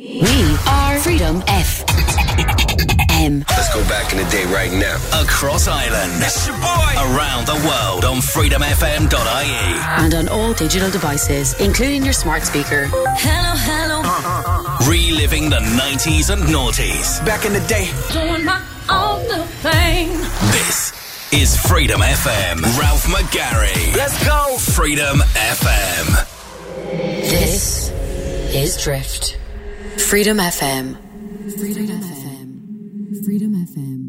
We are Freedom FM. Let's go back in the day right now. Across Ireland. It's your boy. Around the world on freedomfm.ie. And on all digital devices, including your smart speaker. Hello, hello. Reliving the 90s and noughties. Back in the day. Doing my own little thing. This is Freedom FM. Ralph McGarry. Let's go. Freedom FM. This is Drift. Freedom FM. Freedom FM. Freedom FM.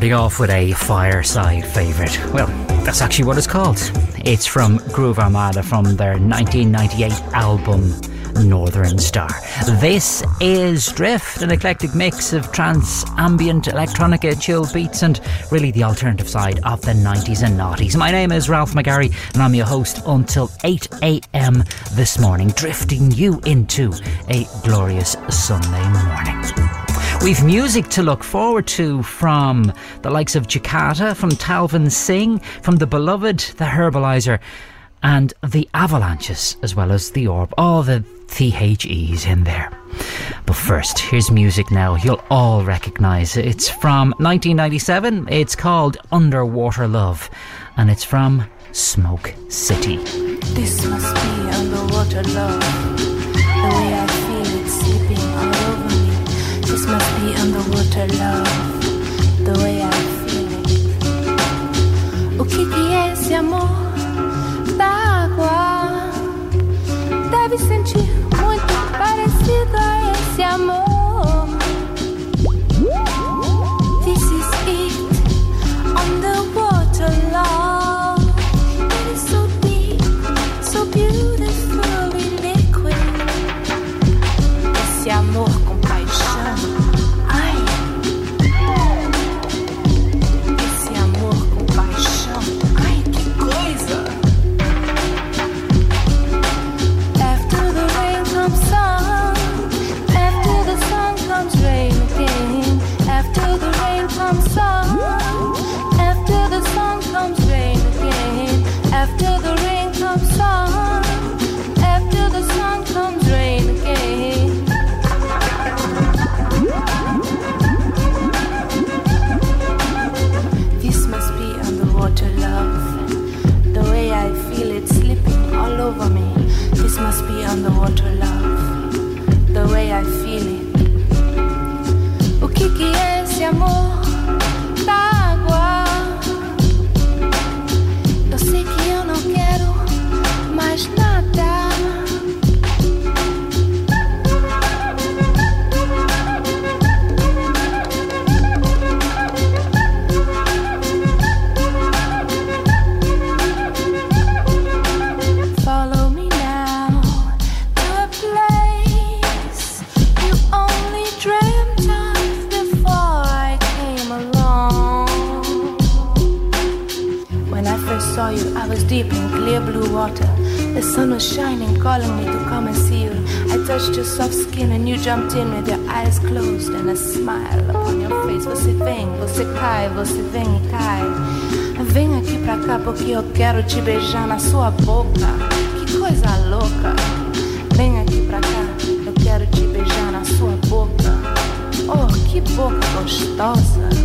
Starting off with a fireside favourite. Well, that's actually what it's called. It's from Groove Armada from their 1998 album Northern Star. This is Drift, an eclectic mix of trance, ambient, electronica, chill beats, and really the alternative side of the 90s and noughties. My name is Ralph McGarry, and I'm your host until 8 a.m. this morning, drifting you into a glorious Sunday morning. We've music to look forward to from the likes of Jakatta, from Talvin Singh, from The Beloved, The Herbaliser, and The Avalanches, as well as The Orb. All the THEs in there. But first, here's music now you'll all recognise. It's from 1997. It's called Underwater Love, and it's from Smoke City. This must be underwater love. Way I feel. O que que é esse amor da água? Deve sentir muito parecido a esse amor. Water. The sun was shining, calling me to come and see you. I touched your soft skin and you jumped in with your eyes closed and a smile upon your face. Você vem, você cai, você vem e cai. Vem aqui pra cá porque eu quero te beijar na sua boca. Que coisa louca. Vem aqui pra cá, eu quero te beijar na sua boca. Oh, que boca gostosa.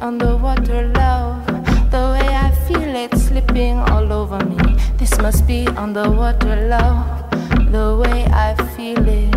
Underwater love. The way I feel it slipping all over me. This must be underwater love. The way I feel it.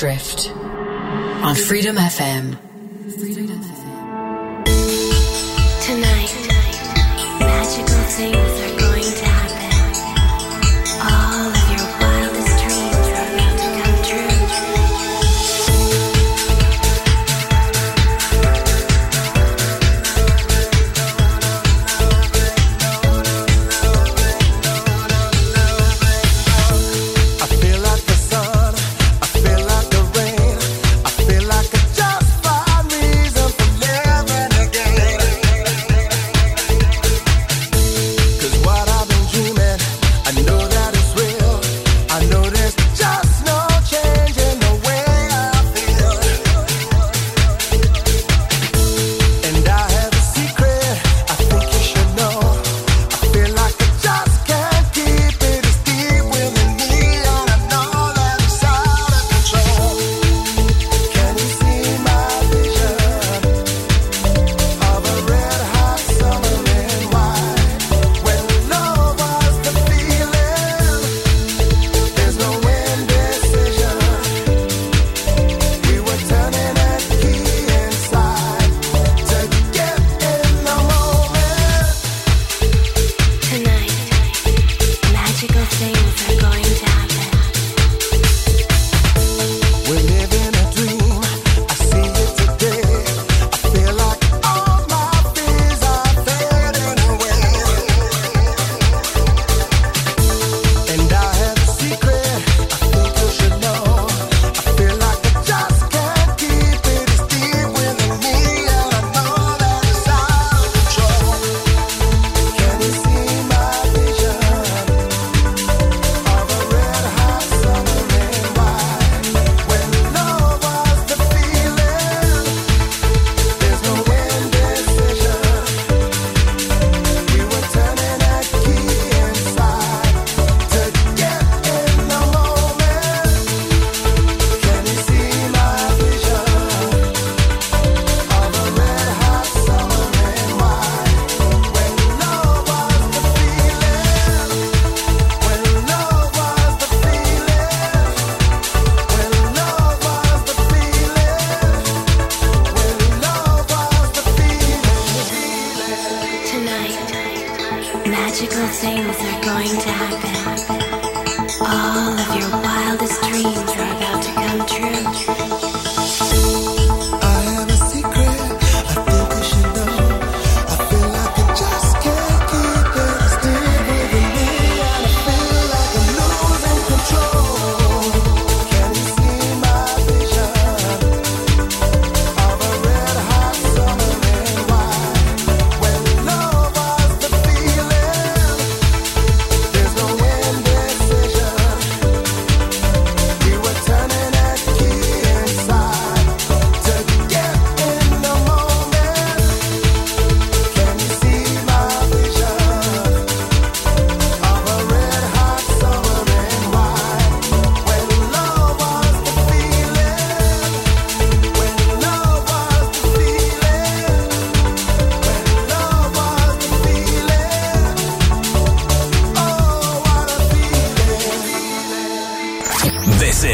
Drift on Freedom FM. Freedom.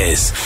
Express.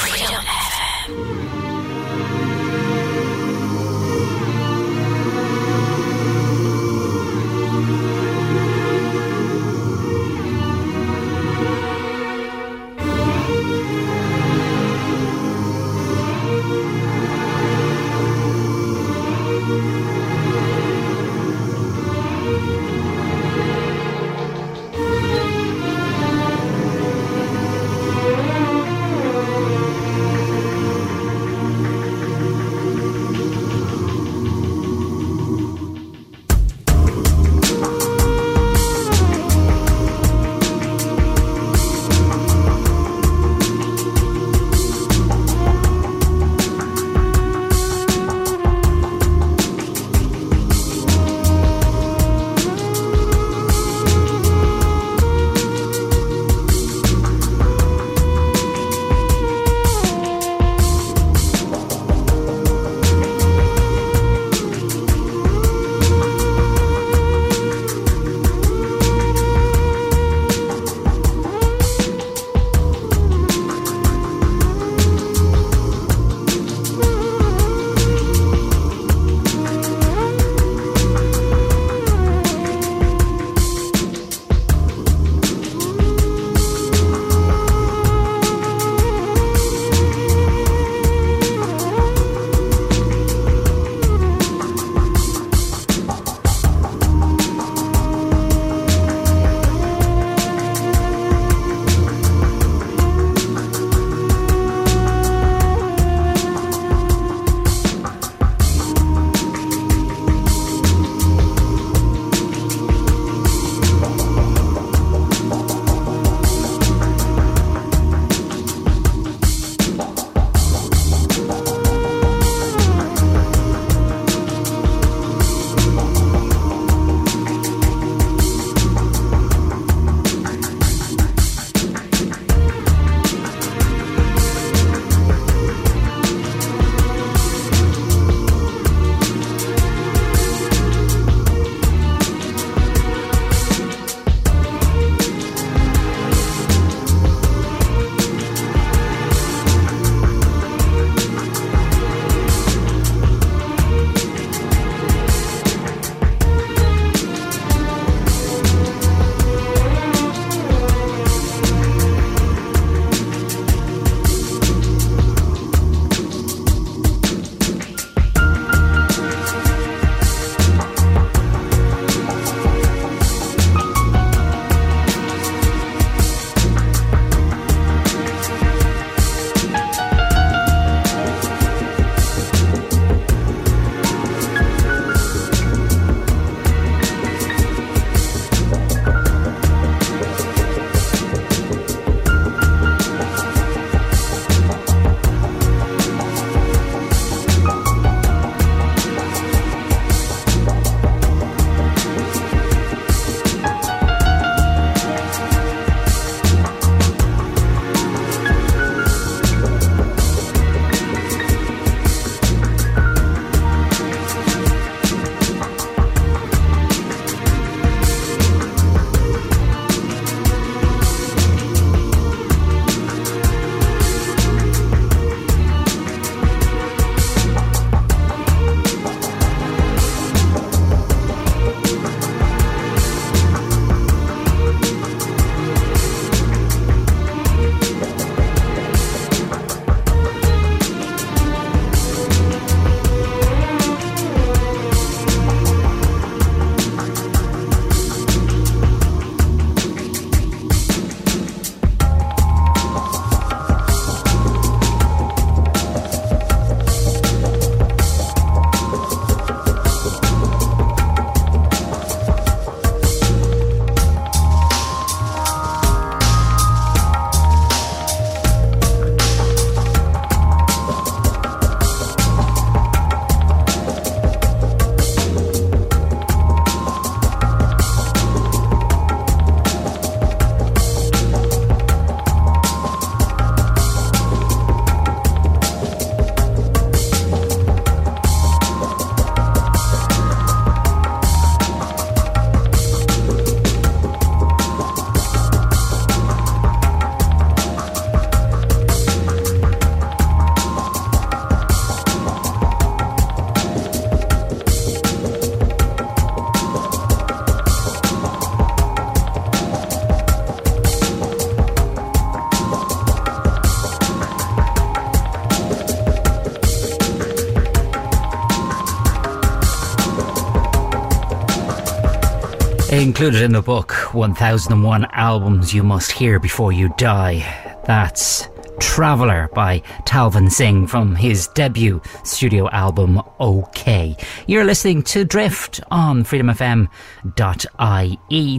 Included in the book 1001 Albums You Must Hear Before You Die. That's Traveller by Talvin Singh from his debut studio album OK. You're listening to Drift on freedomfm.ie,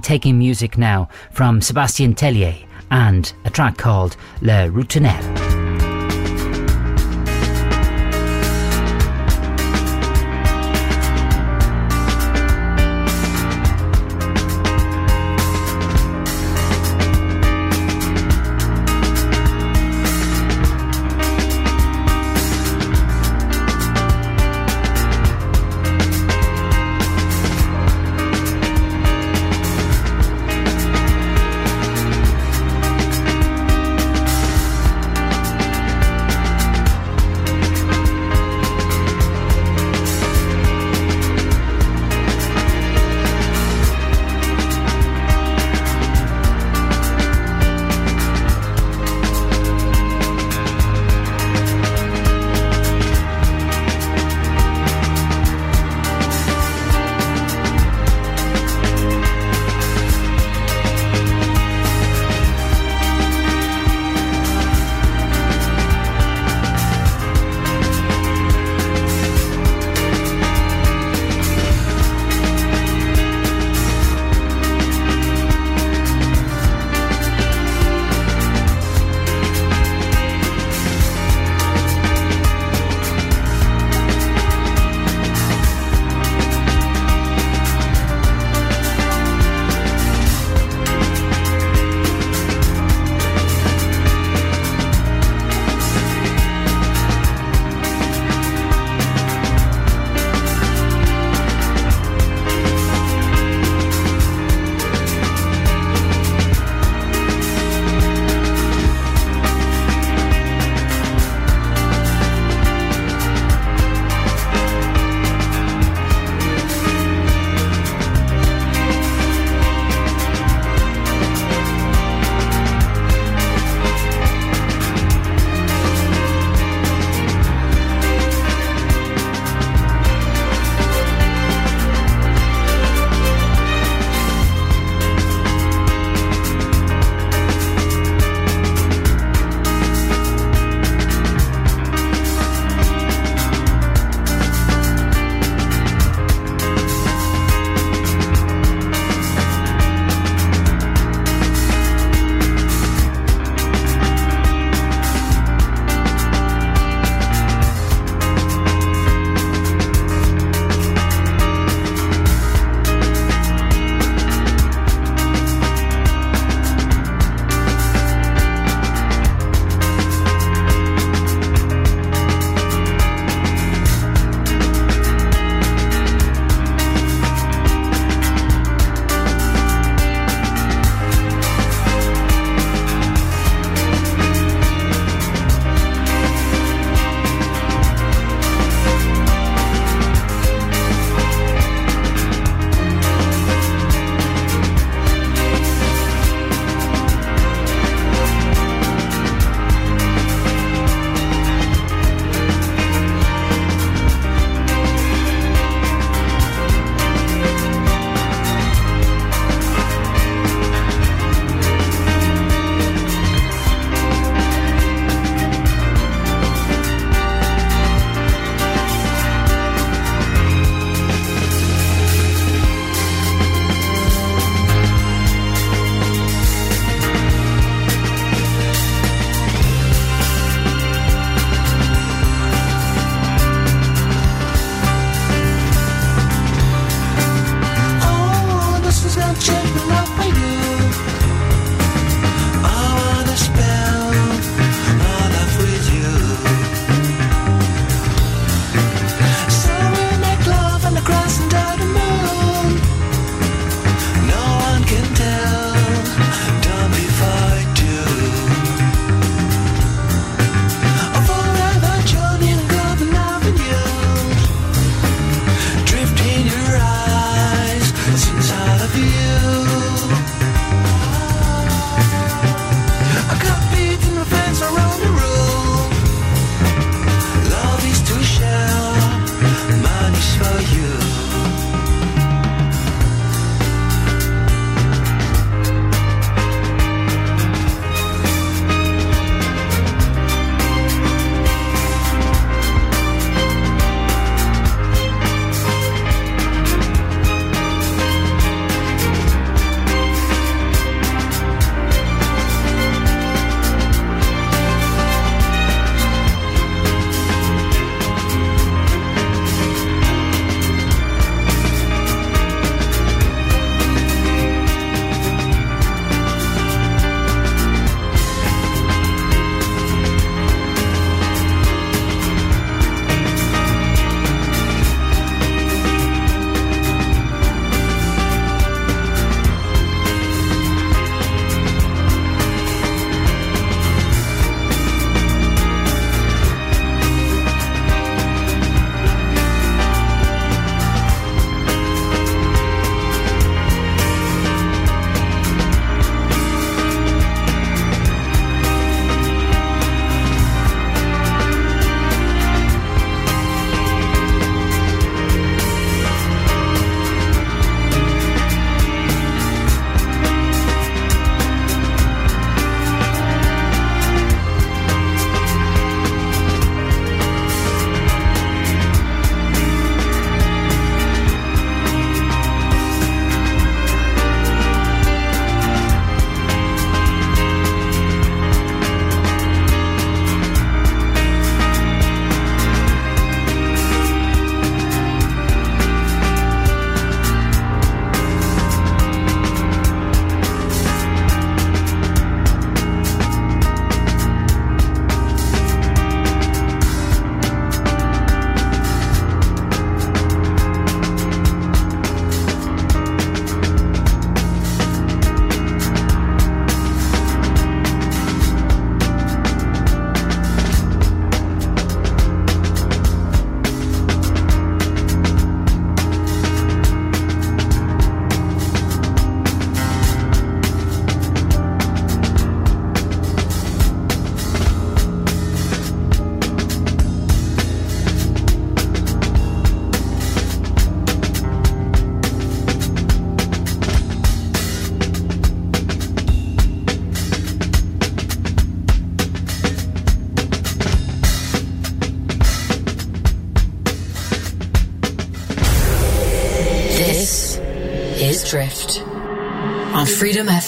taking music now from Sébastien Tellier and a track called La Ritournelle.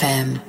FM.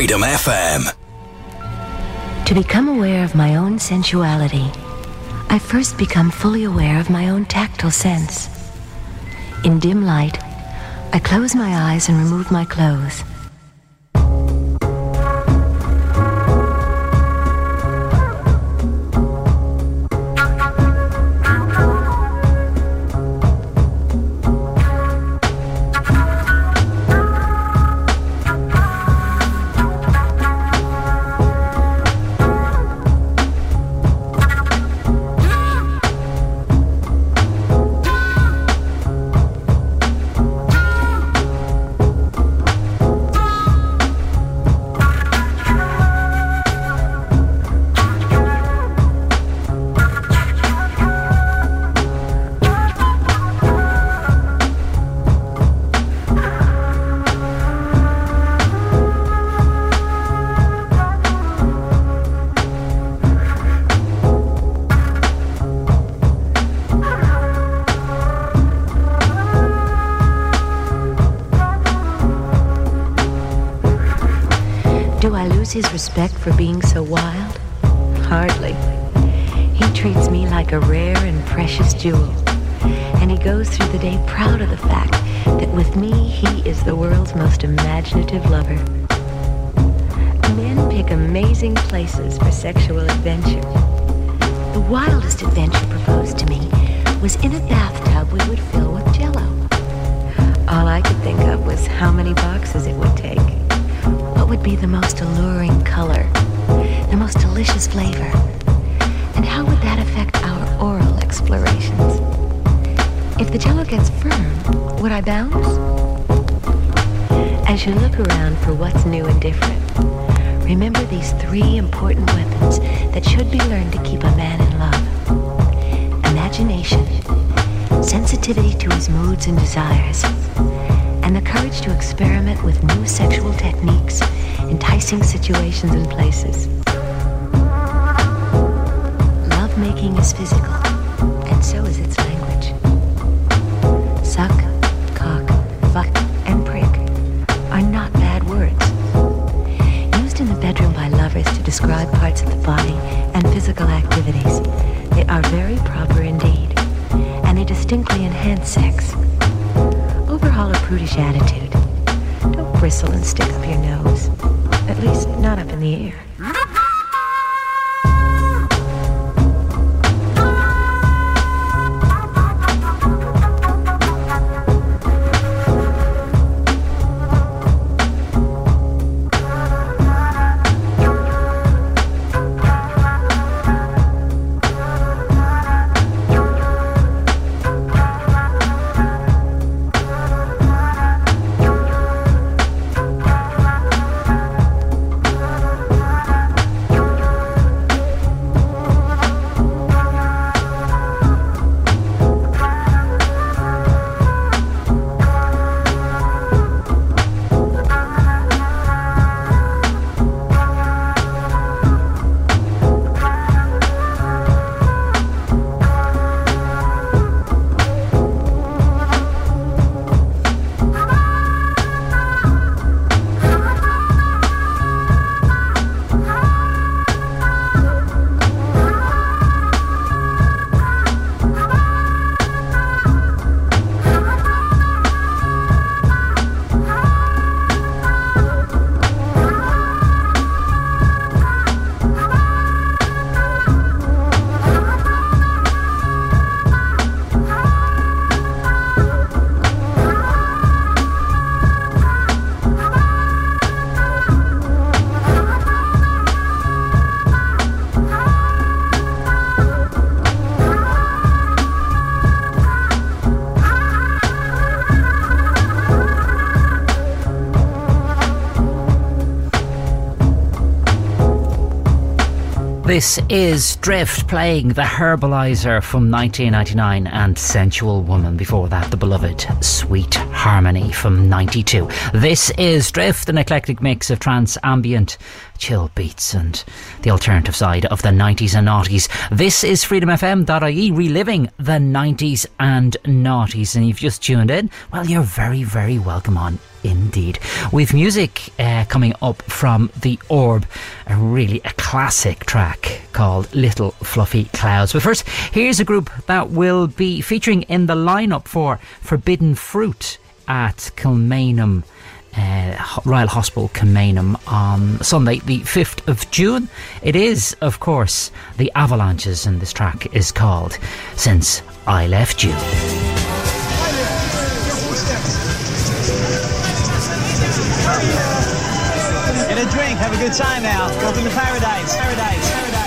Freedom FM. To become aware of my own sensuality, I first become fully aware of my own tactile sense. In dim light, I close my eyes and remove my clothes. For being so wild? Hardly. He treats me like a rare and precious jewel. And he goes through the day proud of the fact that with me, he is the world's most imaginative lover. Men pick amazing places for sexual adventure. The wildest adventure proposed to me was in a bathtub we would fill with jello. All I could think of was how many boxes it would take. Would be the most alluring color? The most delicious flavor? And how would that affect our oral explorations? If the jello gets firm, would I bounce? As you look around for what's new and different, remember these three important weapons that should be learned to keep a man in love imagination, sensitivity to his moods and desires, and the courage to experiment with new sexual techniques, enticing situations and places. Love making is physical, and so is its language. This is Drift playing the Herbaliser from 1999 and Sensual Woman before that, the beloved Sweet Harmony from 92. This is Drift, an eclectic mix of trance, ambient, chill beats and the alternative side of the 90s and noughties. This is freedomfm.ie reliving the 90s and noughties. And you've just tuned in, well, you're very, very welcome on indeed. With music uh, coming up from The Orb, a really a classic track called Little Fluffy Clouds. But first, here's a group that will be featuring in the lineup for Forbidden Fruit at Kilmainham uh, Royal Hospital Kilmainham on Sunday, the 5th of June. It is, of course, the Avalanches, and this track is called Since I Left You. Get a drink, have a good time now. Welcome to paradise, paradise, paradise.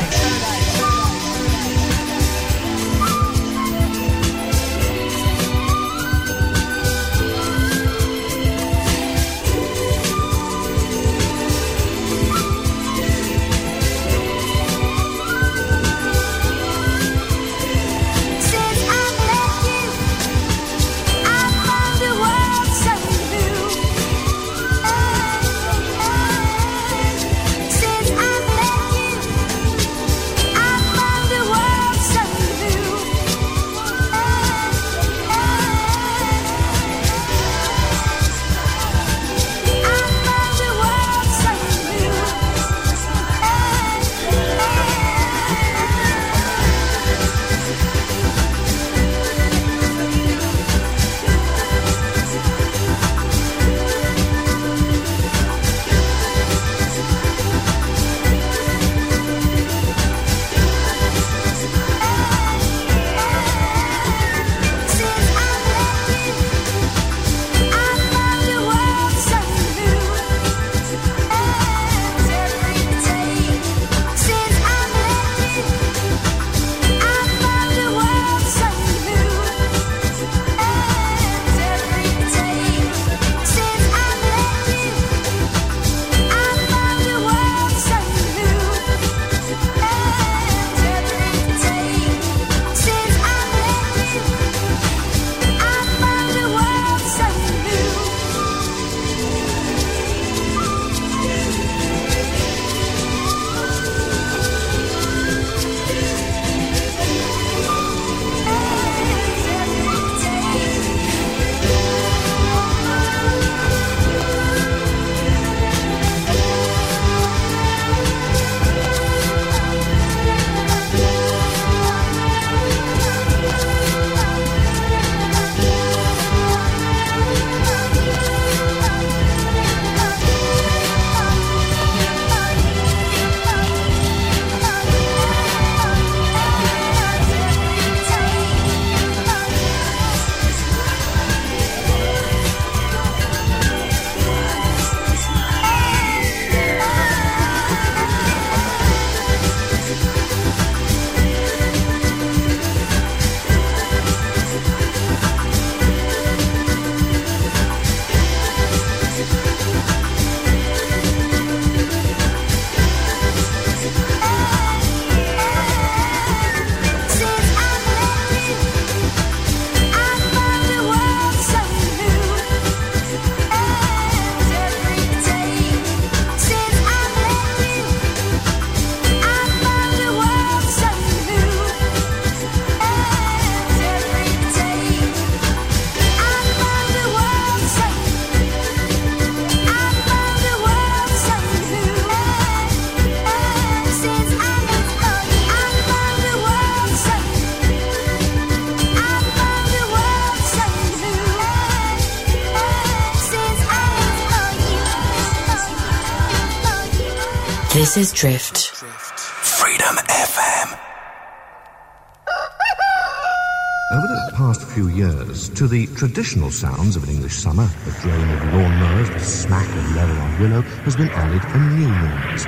To the traditional sounds of an English summer, the drone of lawnmowers, the smack of leather on willow, has been added a new noise.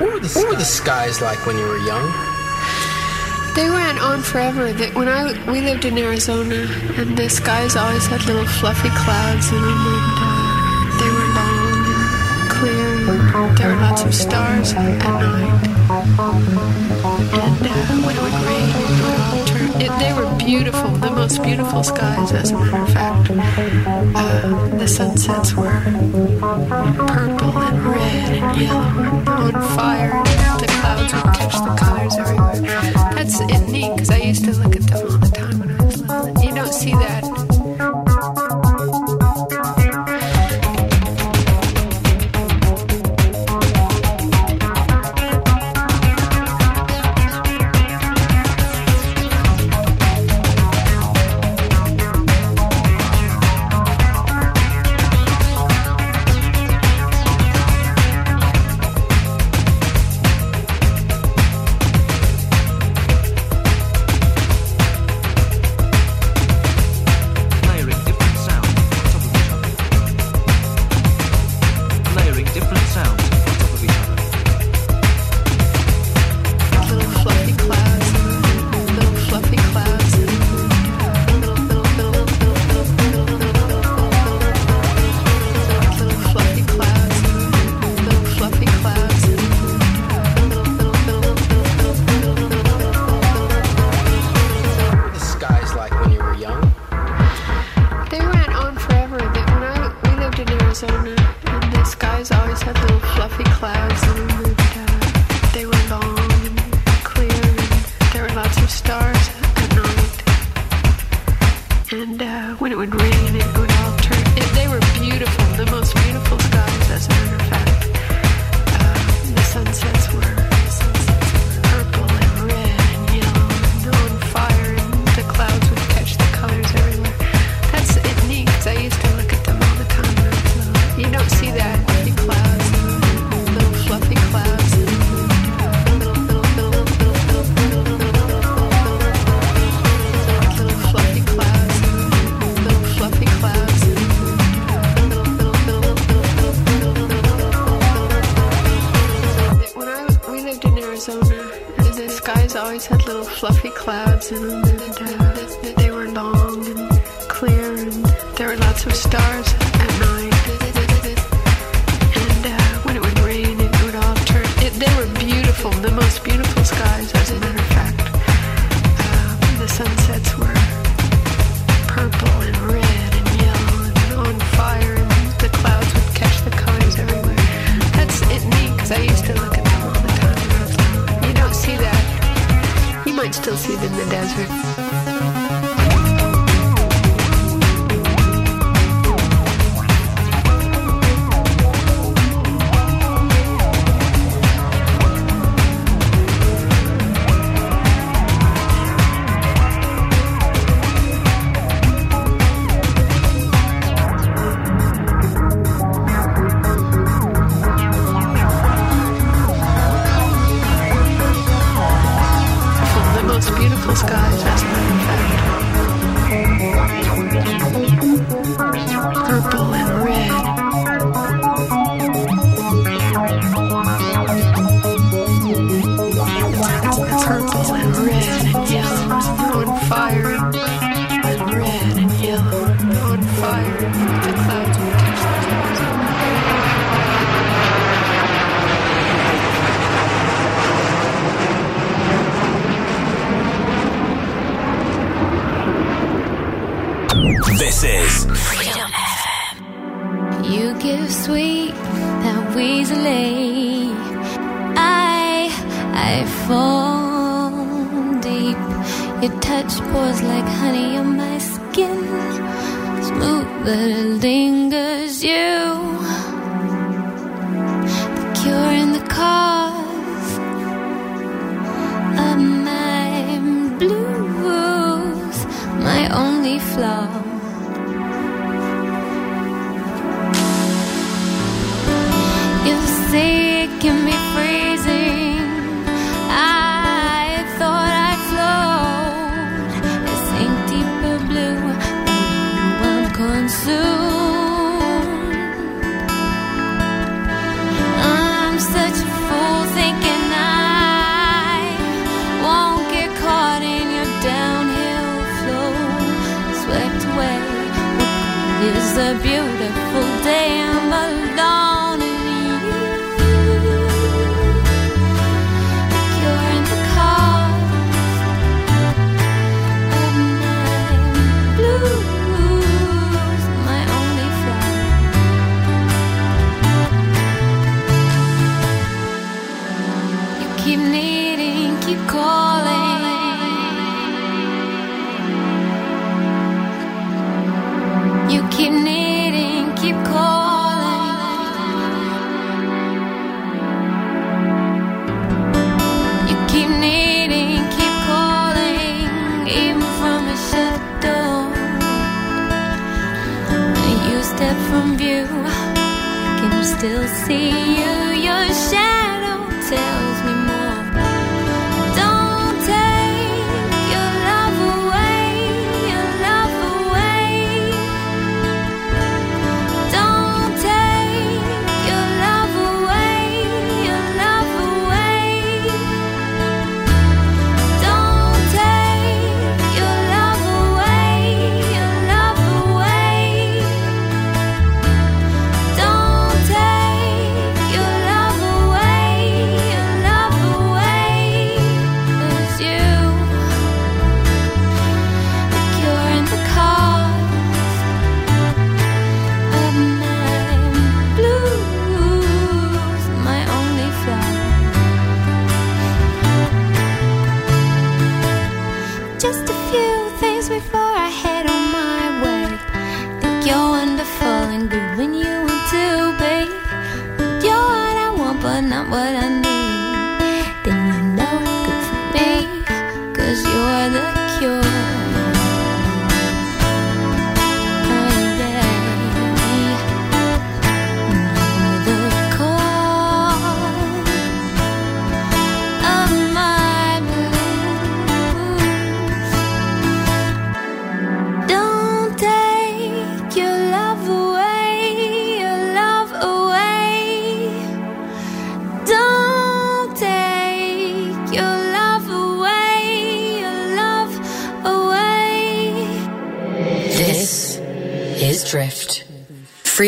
What were the, what were the skies like when you were young? They went on forever. They, when I we lived in Arizona, and the skies always had little fluffy clouds in them, and uh, they were long and clear. And there were lots of stars at night. And uh, when it would rain, it, they were beautiful, the most beautiful skies, as a matter of fact. Uh, the sunsets were purple and red and yellow and on fire. And the clouds would catch the colors everywhere. That's neat because I used to look at them all the time when I was little. You don't see that the desert.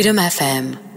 Freedom FM.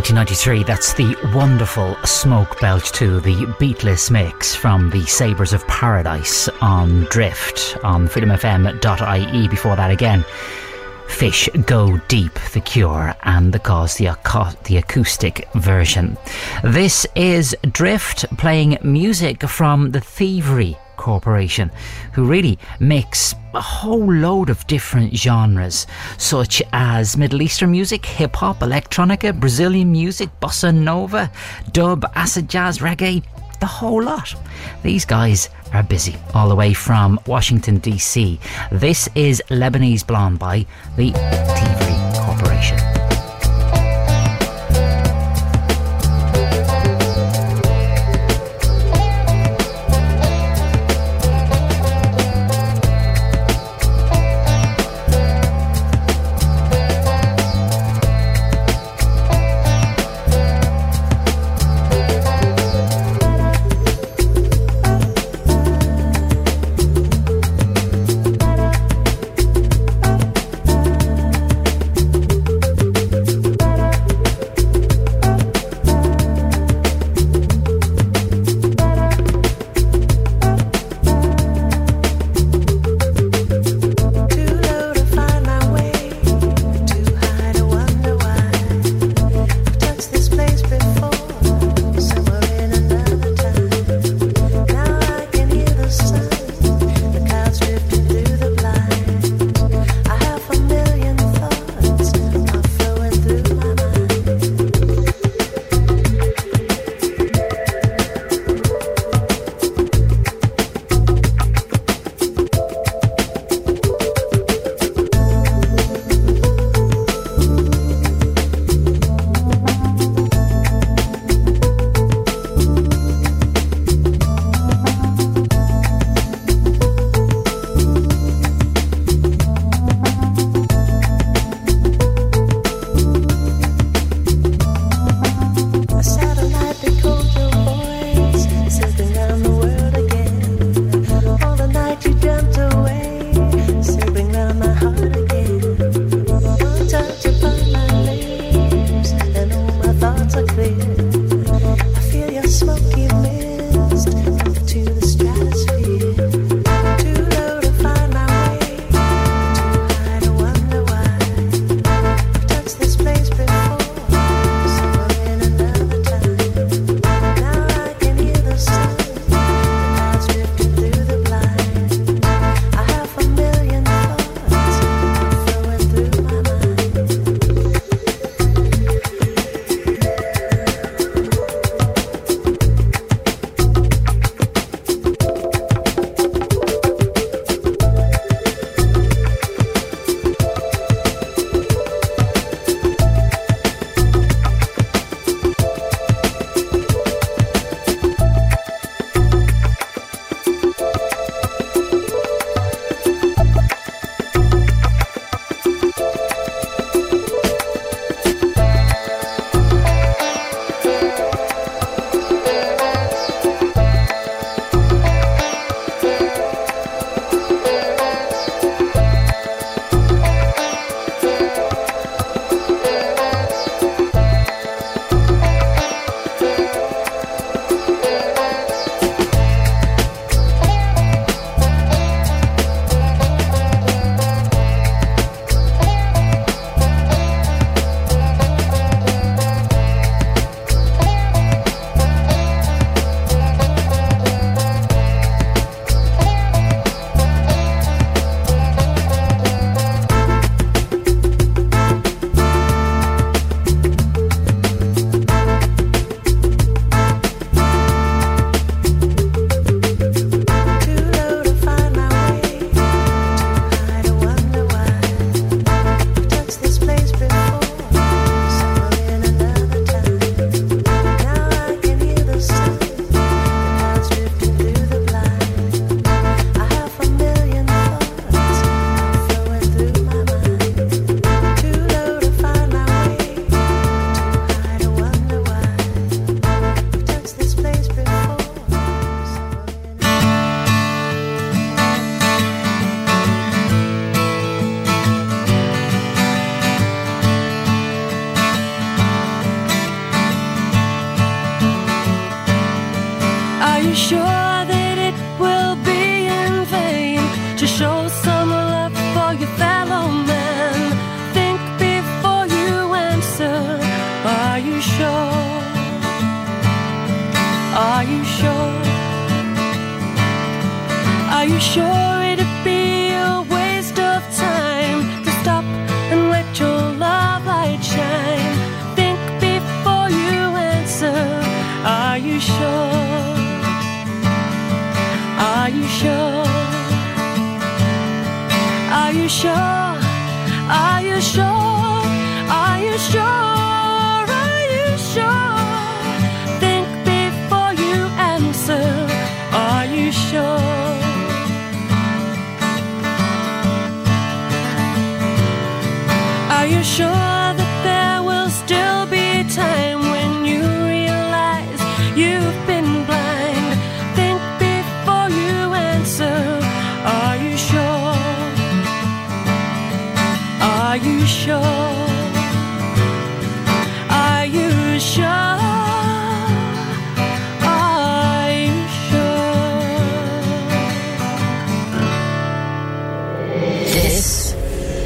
1993, that's the wonderful Smoke Belch 2, the beatless mix from the Sabres of Paradise on Drift on freedomfm.ie. Before that, again, Fish Go Deep, The Cure, and The Cause, the, aco- the acoustic version. This is Drift playing music from the Thievery Corporation, who really makes a whole load of different genres, such as Middle Eastern music, hip hop, electronica, Brazilian music, bossa nova, dub, acid jazz, reggae, the whole lot. These guys are busy all the way from Washington, D.C. This is Lebanese Blonde by the Thievery Corporation.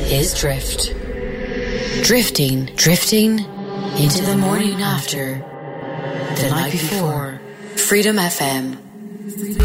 is drift. Drifting, drifting into the morning after, the night before. Freedom FM.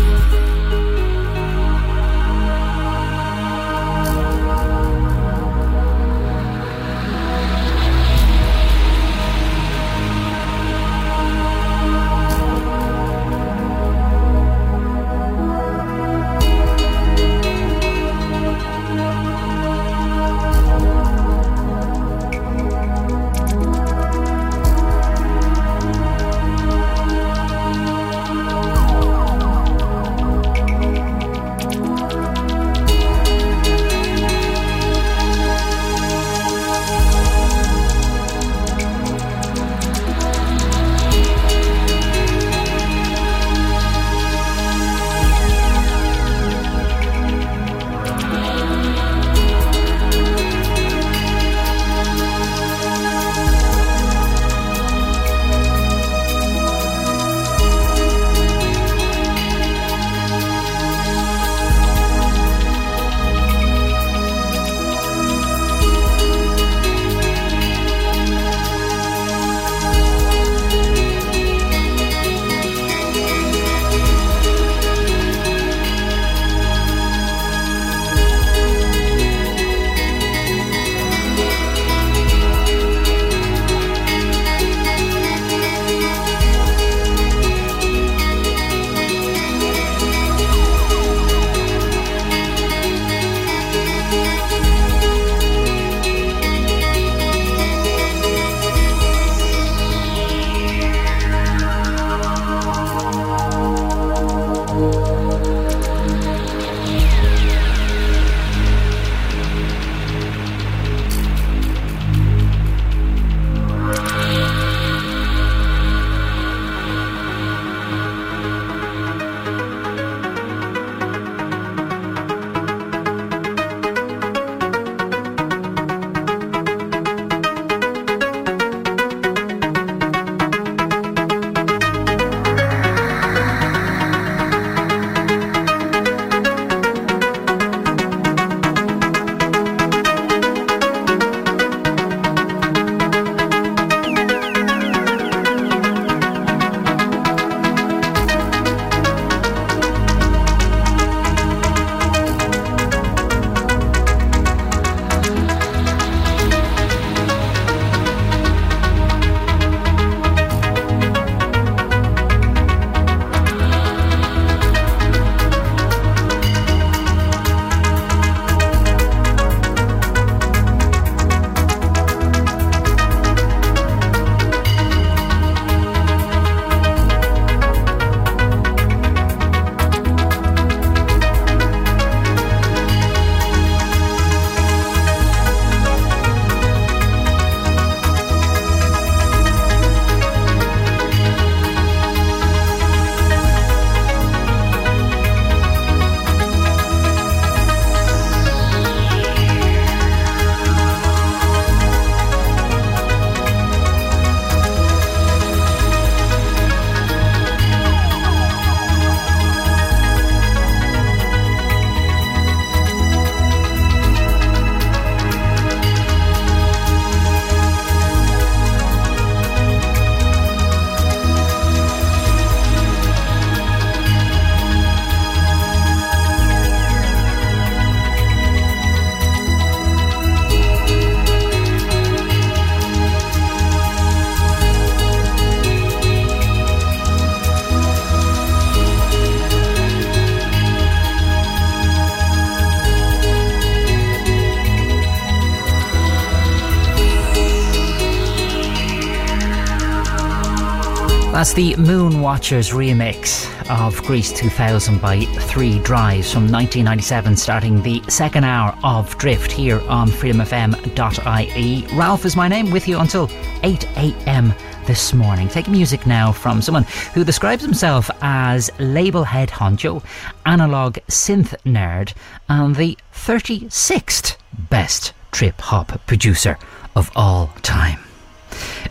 The Moon Watchers remix of Greece 2000 by Three Drives from 1997, starting the second hour of Drift here on freedomfm.ie. Ralph is my name, with you until 8 a.m. this morning. Taking music now from someone who describes himself as label head honcho, analog synth nerd, and the 36th best trip hop producer of all time.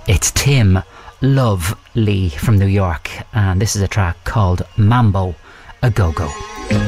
It's Tim Love Lee from New York, and this is a track called Mambo a Go Go.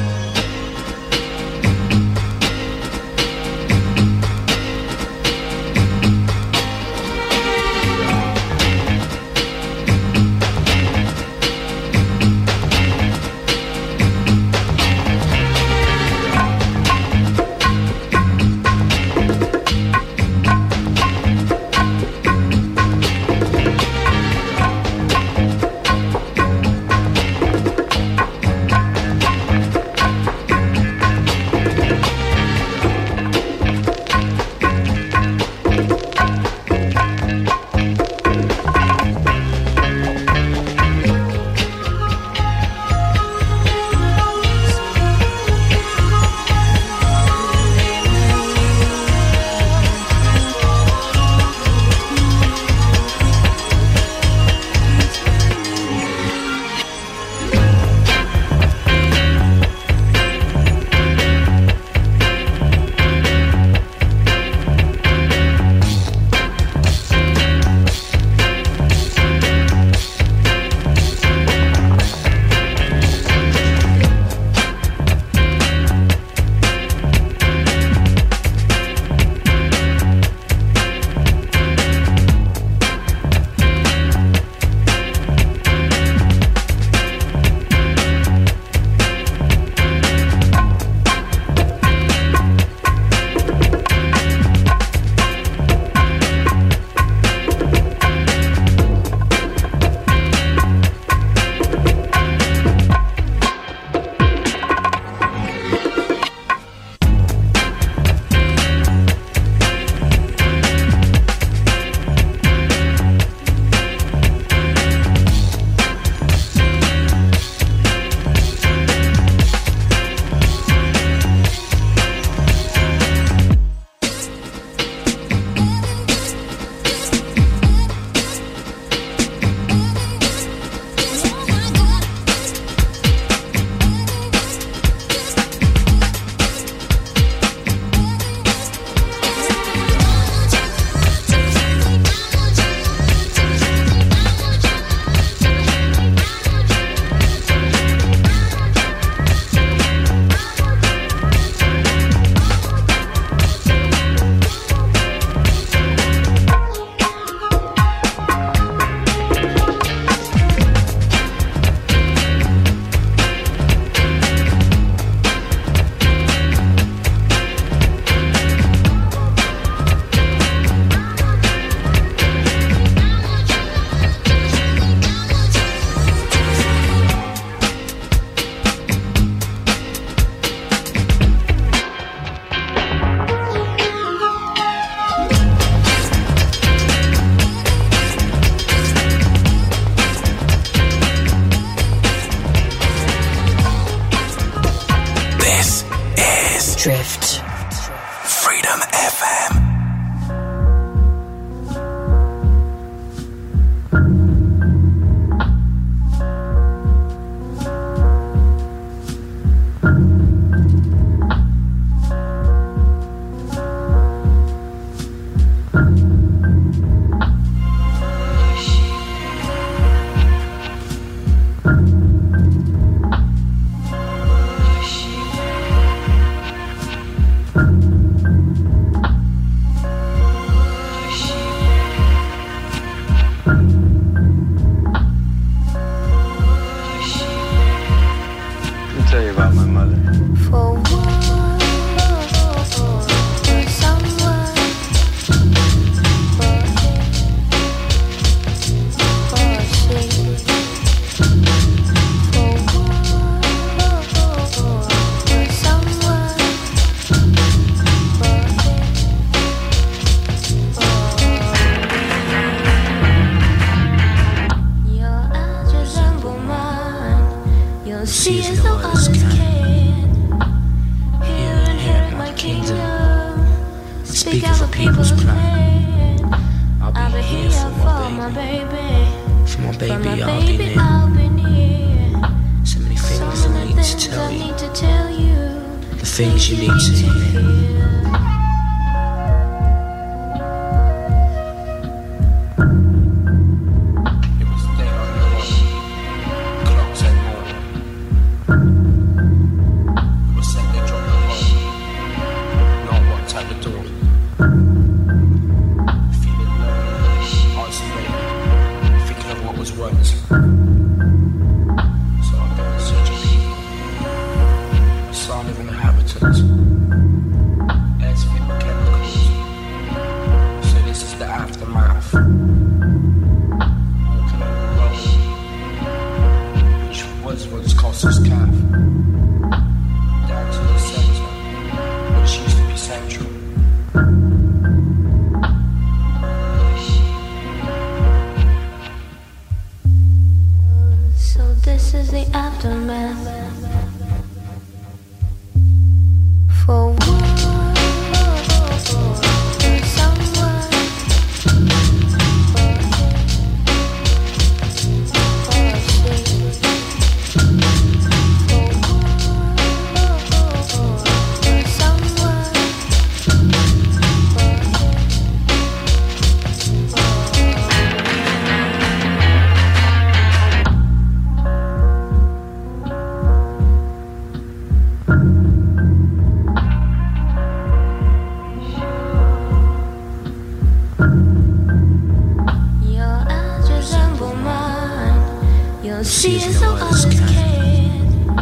Cause she is no other's kind.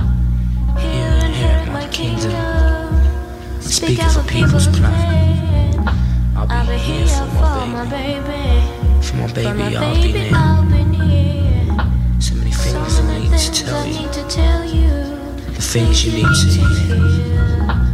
Here inherit my kingdom. Speak out for people's plan. I'll be, here, here for my baby. For my baby, I'll be there. So many things I need to tell you. The things you need to hear.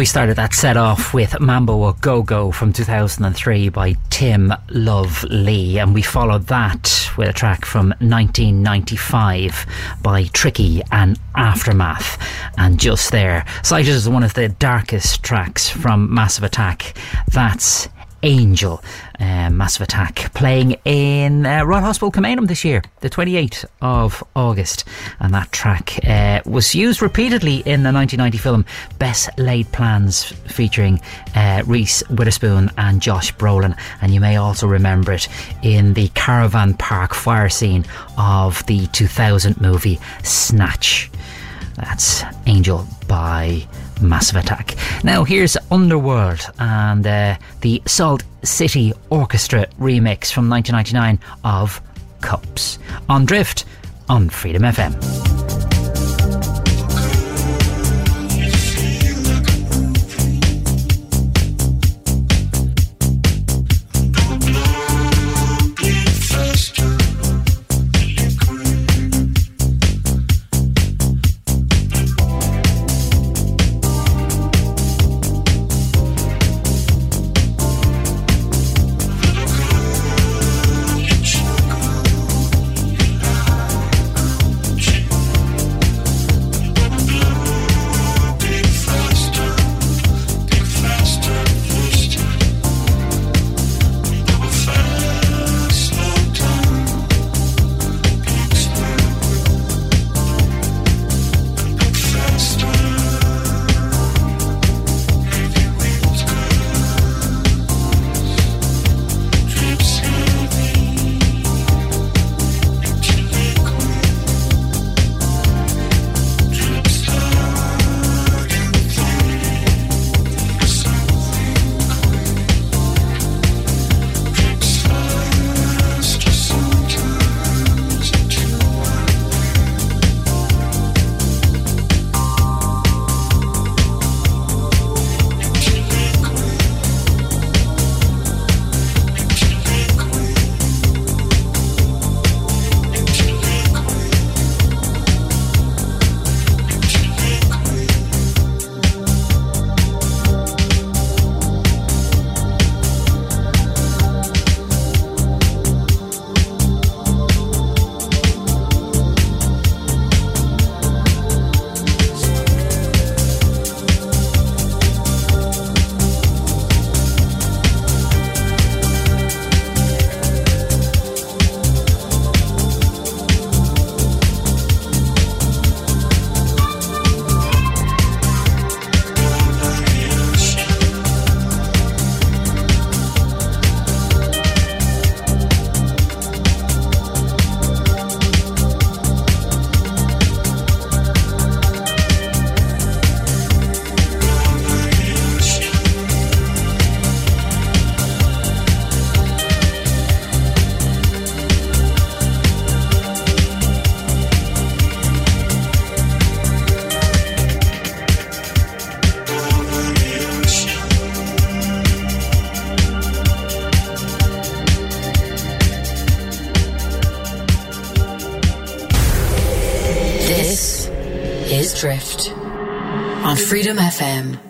We started that set off with Mambo a Go Go from 2003 by Tim Love Lee, and we followed that with a track from 1995 by Tricky and Aftermath. And just there, cited as one of the darkest tracks from Massive Attack, that's Angel, uh, Massive Attack, playing in uh, Royal Hospital Kilmainham this year, the 28th of August. And that track uh, was used repeatedly in the 1990 film Best Laid Plans, featuring uh, Reese Witherspoon and Josh Brolin. And you may also remember it in the Caravan Park fire scene of the 2000 movie Snatch. That's Angel by Massive Attack. Now here's Underworld and uh, the Salt City Orchestra remix from 1999 of Cups on Drift on Freedom FM. Is Drift on Freedom FM.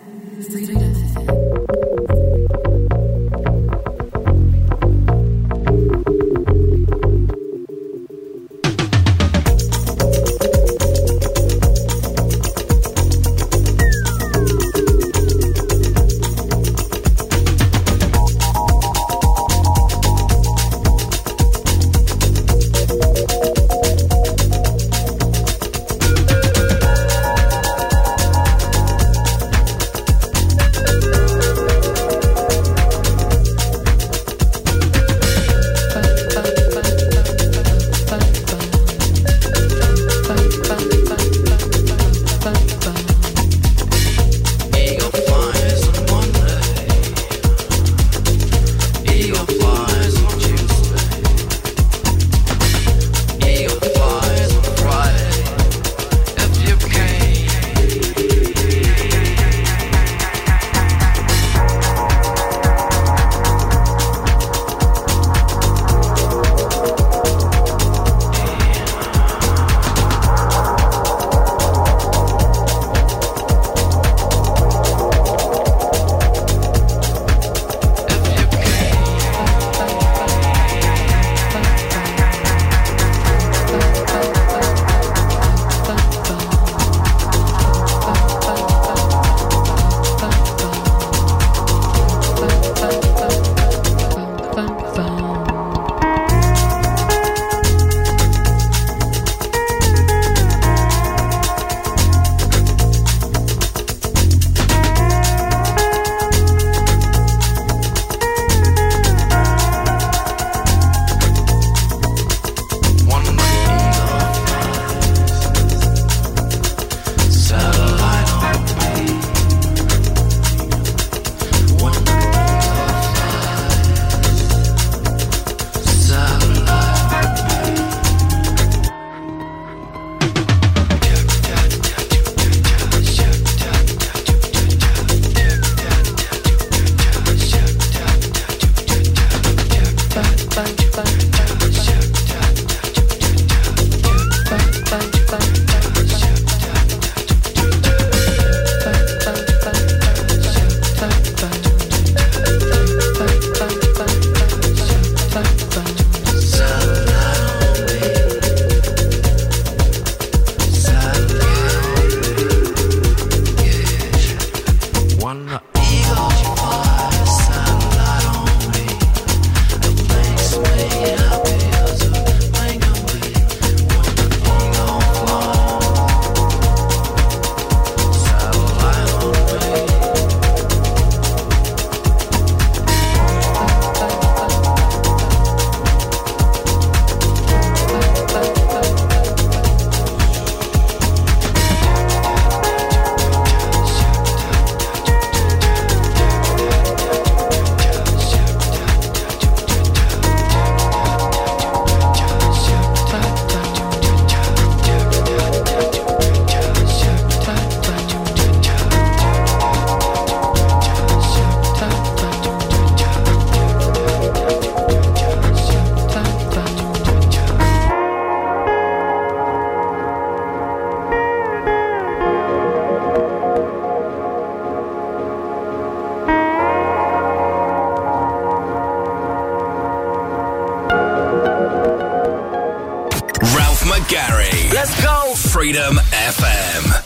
McGarry. Let's go. Freedom FM.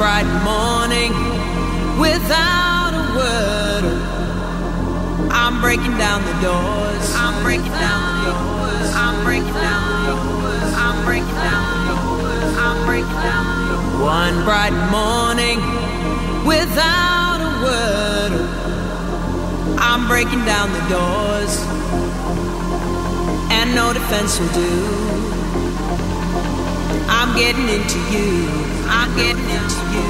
Bright morning without a word. I'm breaking down the doors. I'm breaking down the doors. I'm breaking down the doors. I'm breaking down the doors. I'm breaking down the doors. One bright morning without a word. I'm breaking down the doors. And no defense will do. I'm getting into you. I'm getting into you.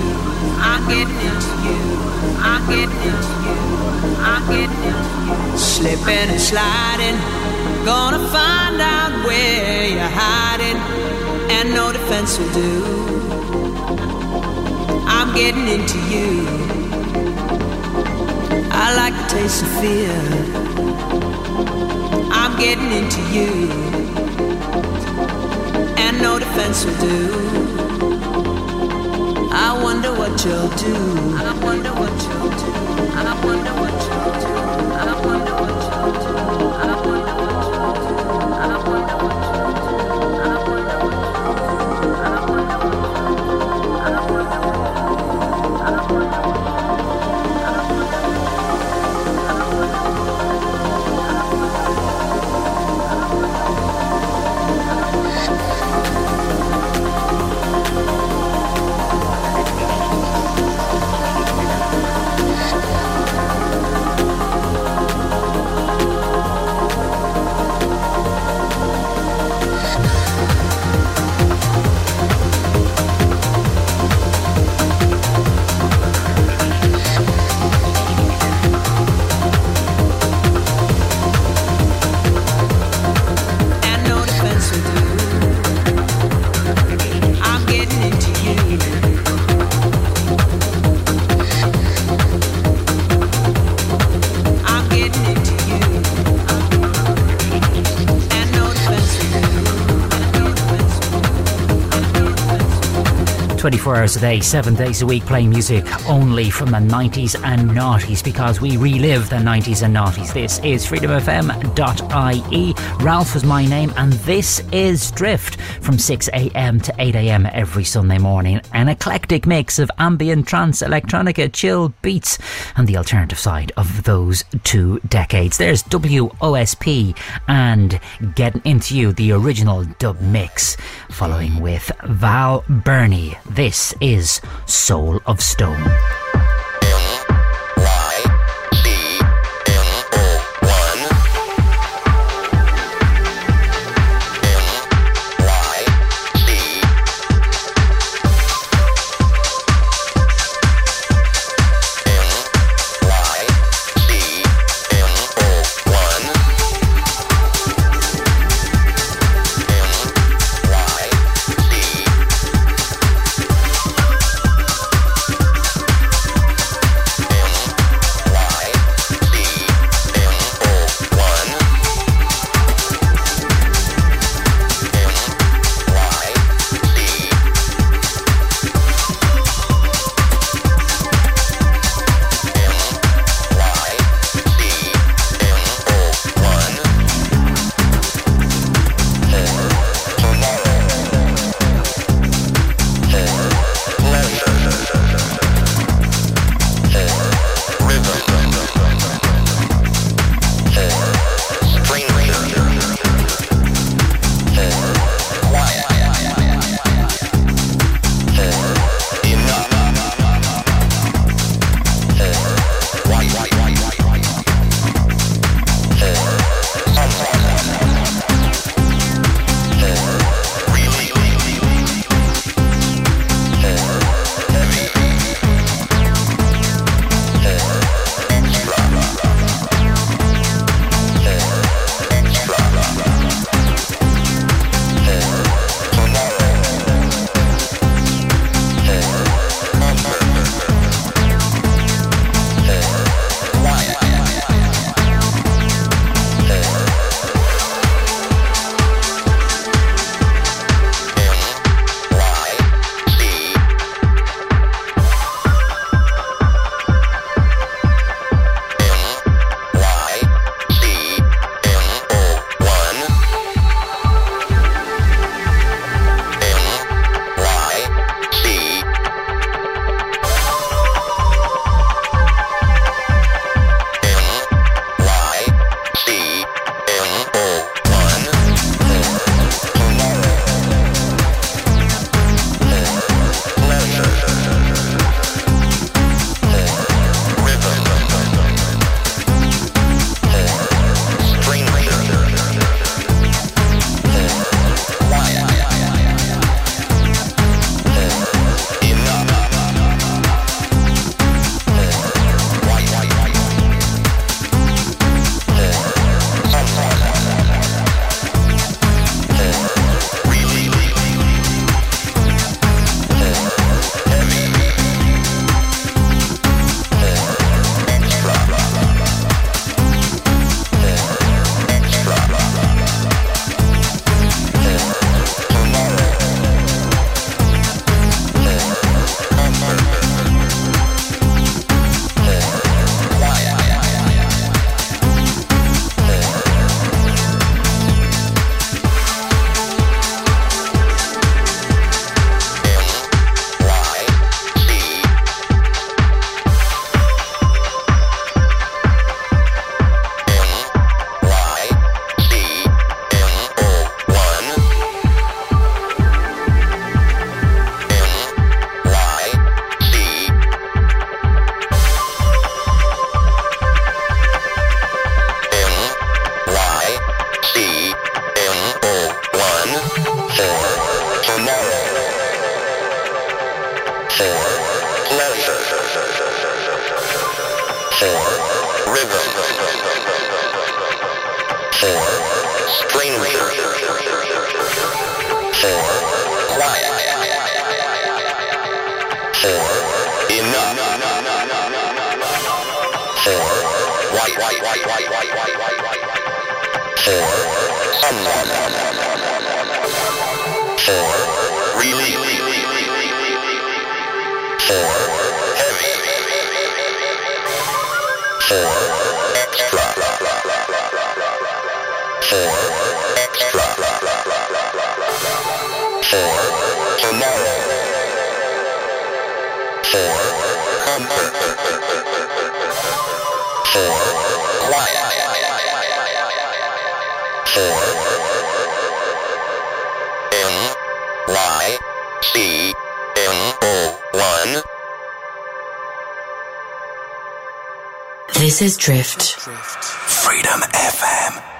I'm getting into you. I'm getting into you. I'm getting into you. Slipping and sliding. Gonna find out where you're hiding. And no defense will do. I'm getting into you. I like the taste of fear. I'm getting into you and no defense will do. I wonder what you'll do. I wonder what you'll do. I wonder what 24 hours a day, 7 days a week, playing music only from the 90s and noughties because we relive the 90s and noughties. This is freedomfm.ie. Ralph is my name, and this is Drift from 6am to 8am every Sunday morning. An eclectic mix of ambient, trance, electronica, chill beats, and the alternative side of those two decades. There's WOSP and Getting Into You, the original dub mix, following with Val Burney. This is Soul of Stone. One. This is Drift. Freedom FM.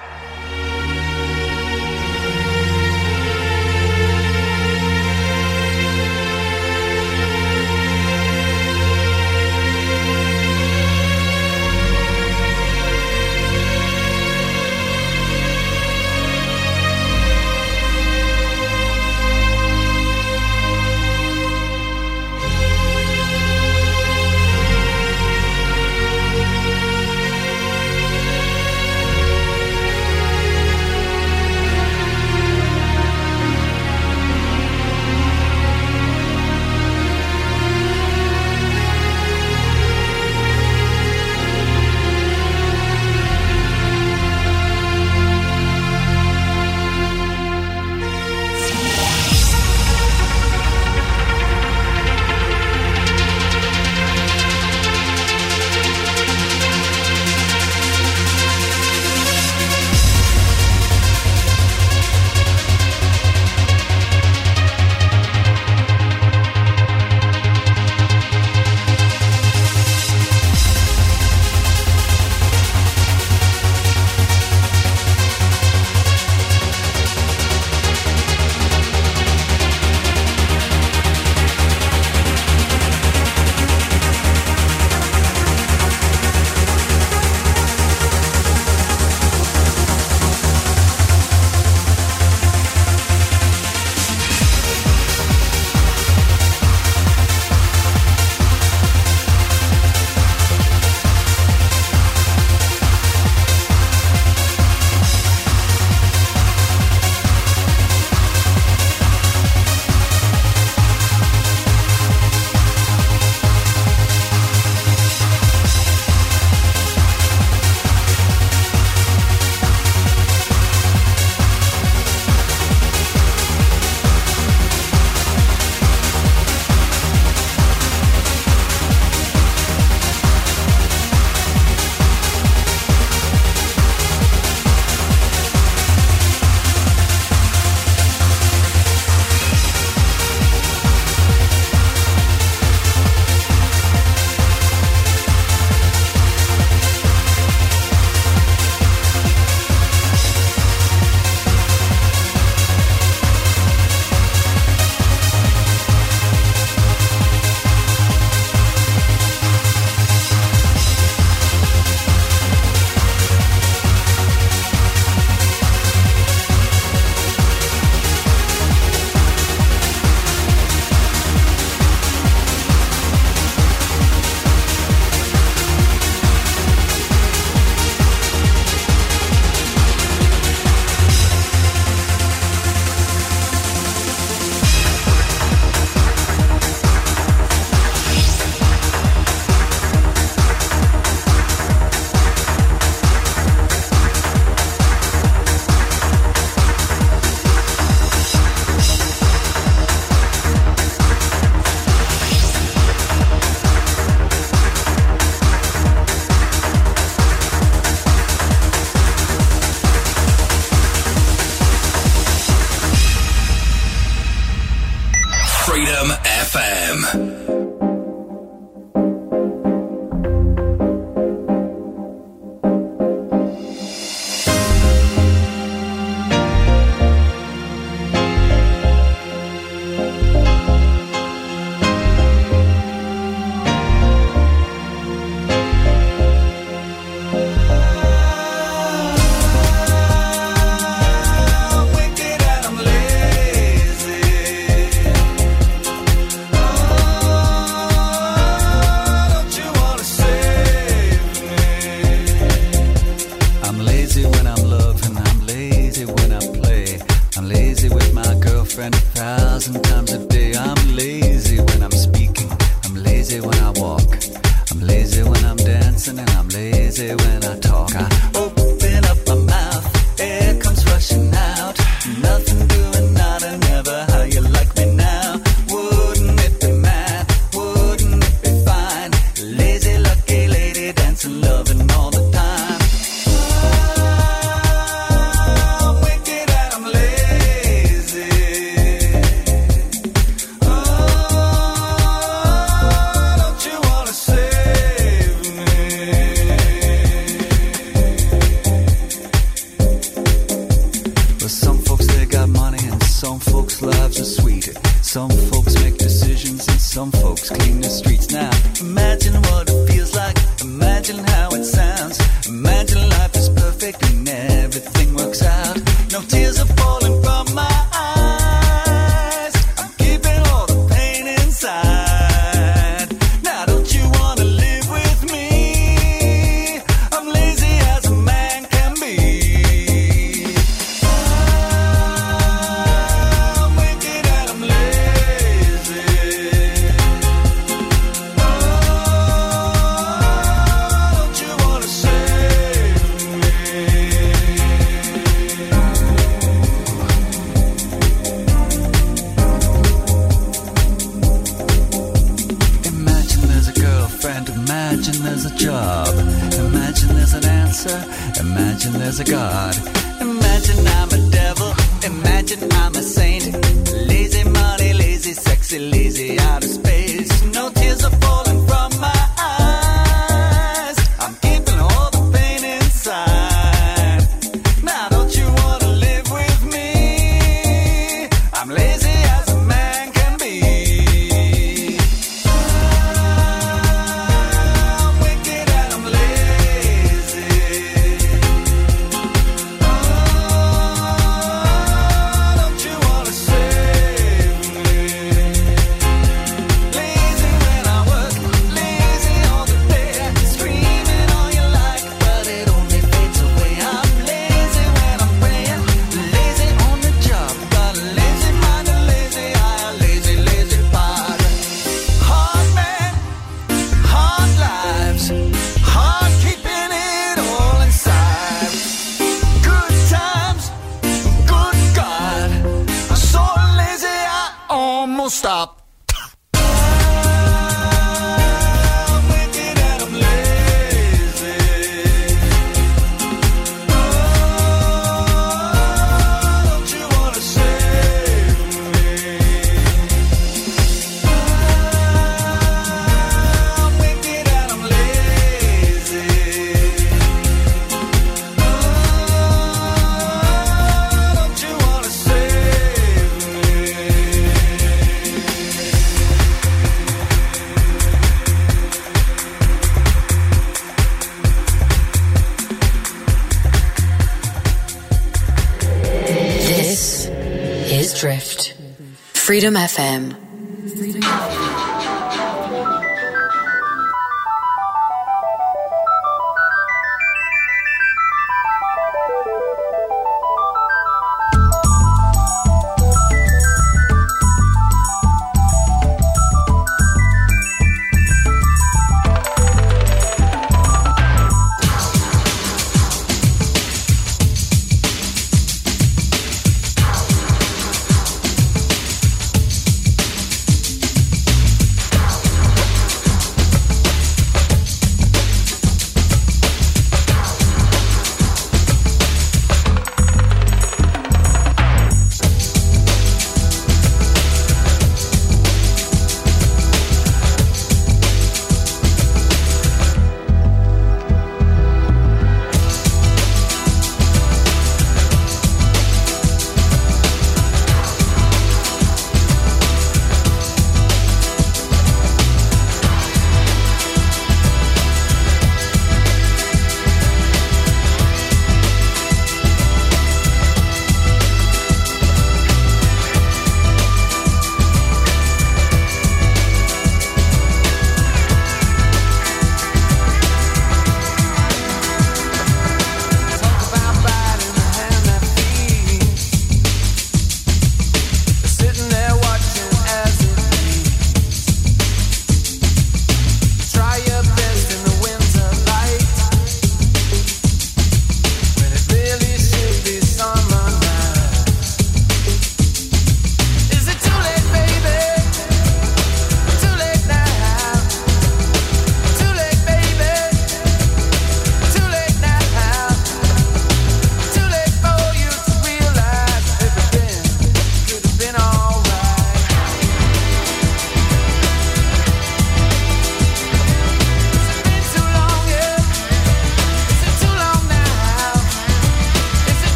Freedom FM.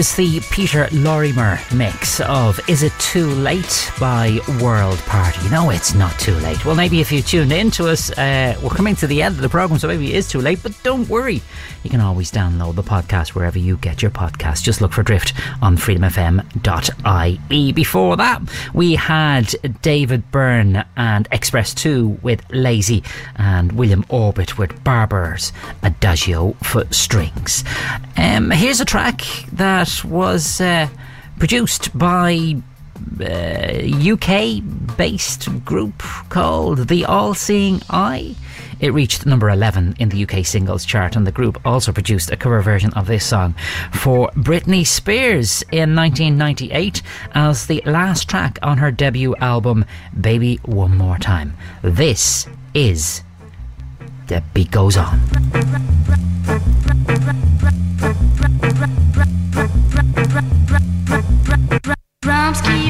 There's the Peter Lorimer mix of Is It Too Late by World Party. No, it's not too late. Well, maybe if you tuned in to us, uh, we're coming to the end of the programme, so maybe it is too late, but don't worry. You can always download the podcast wherever you get your podcast. Just look for Drift on freedomfm.ie. Before that, we had David Byrne and X-Press 2 with Lazy and William Orbit with Barber's Adagio for Strings. Um, here's a track that was uh, produced by uh, UK based group called The All Seeing I. It reached number 11 in the UK singles chart, and the group also produced a cover version of this song for Britney Spears in 1998 as the last track on her debut album, Baby One More Time. This is The Beat Goes On. Drums keep